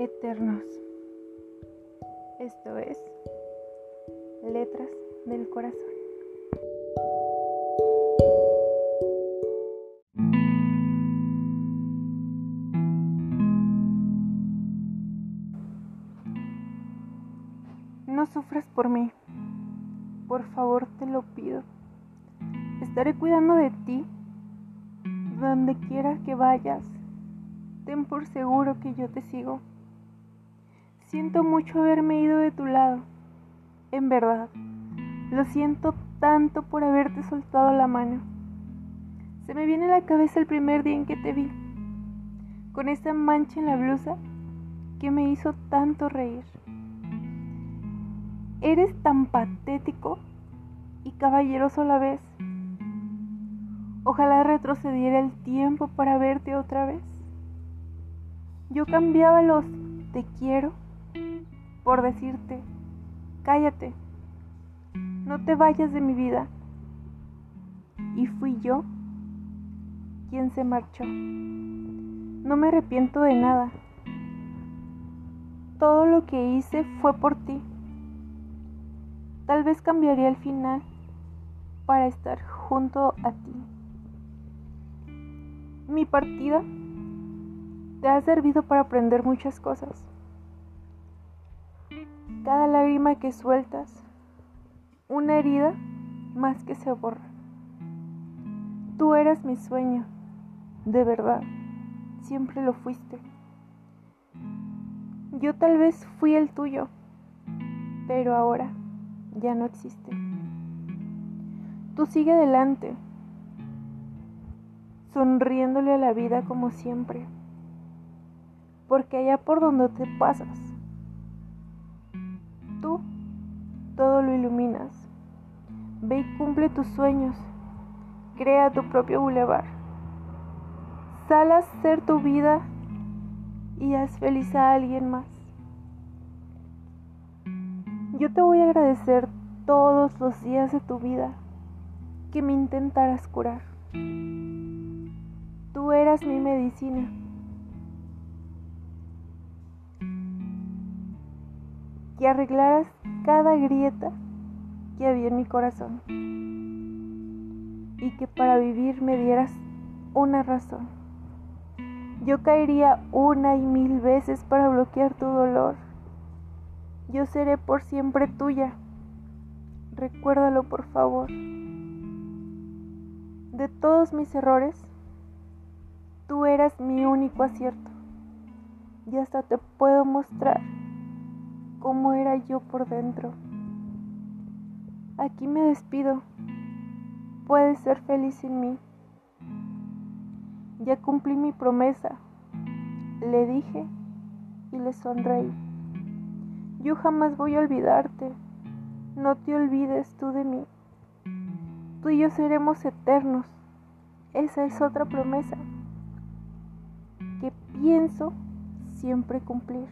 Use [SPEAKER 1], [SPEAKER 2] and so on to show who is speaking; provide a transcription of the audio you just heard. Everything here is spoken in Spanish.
[SPEAKER 1] eternos. Esto es Letras del Corazón. No sufras por mí. Por favor, te lo pido. Estaré cuidando de ti donde quiera que vayas. Ten por seguro que yo te sigo. Siento mucho haberme ido de tu lado. En verdad, lo siento tanto por haberte soltado la mano. Se me viene a la cabeza el primer día en que te vi, con esa mancha en la blusa que me hizo tanto reír. Eres tan patético y caballeroso a la vez. Ojalá retrocediera el tiempo para verte otra vez. Yo cambiaba los te quiero por decirte, cállate, no te vayas de mi vida. Y fui yo quien se marchó. No me arrepiento de nada. Todo lo que hice fue por ti. Tal vez cambiaría el final para estar junto a ti. Mi partida te ha servido para aprender muchas cosas. Cada lágrima que sueltas, una herida más que se borra. Tú eras mi sueño, de verdad, siempre lo fuiste. Yo tal vez fui el tuyo, pero ahora ya no existe. Tú sigue adelante, sonriéndole a la vida como siempre, porque allá por donde te pasas, tú todo lo iluminas. Ve y cumple tus sueños, crea tu propio bulevar. Sal a hacer tu vida y haz feliz a alguien más. Yo te voy a agradecer todos los días de tu vida que me intentaras curar. Tú eras mi medicina. Que arreglaras cada grieta que había en mi corazón. Y que para vivir me dieras una razón. Yo caería una y mil veces para bloquear tu dolor. Yo seré por siempre tuya. Recuérdalo por favor. De todos mis errores, tú eras mi único acierto. Y hasta te puedo mostrar cómo era yo por dentro. Aquí me despido. Puedes ser feliz sin mí. Ya cumplí mi promesa. Le dije y le sonreí. Yo jamás voy a olvidarte. No te olvides tú de mí. Tú y yo seremos eternos. Esa es otra promesa que pienso siempre cumplir.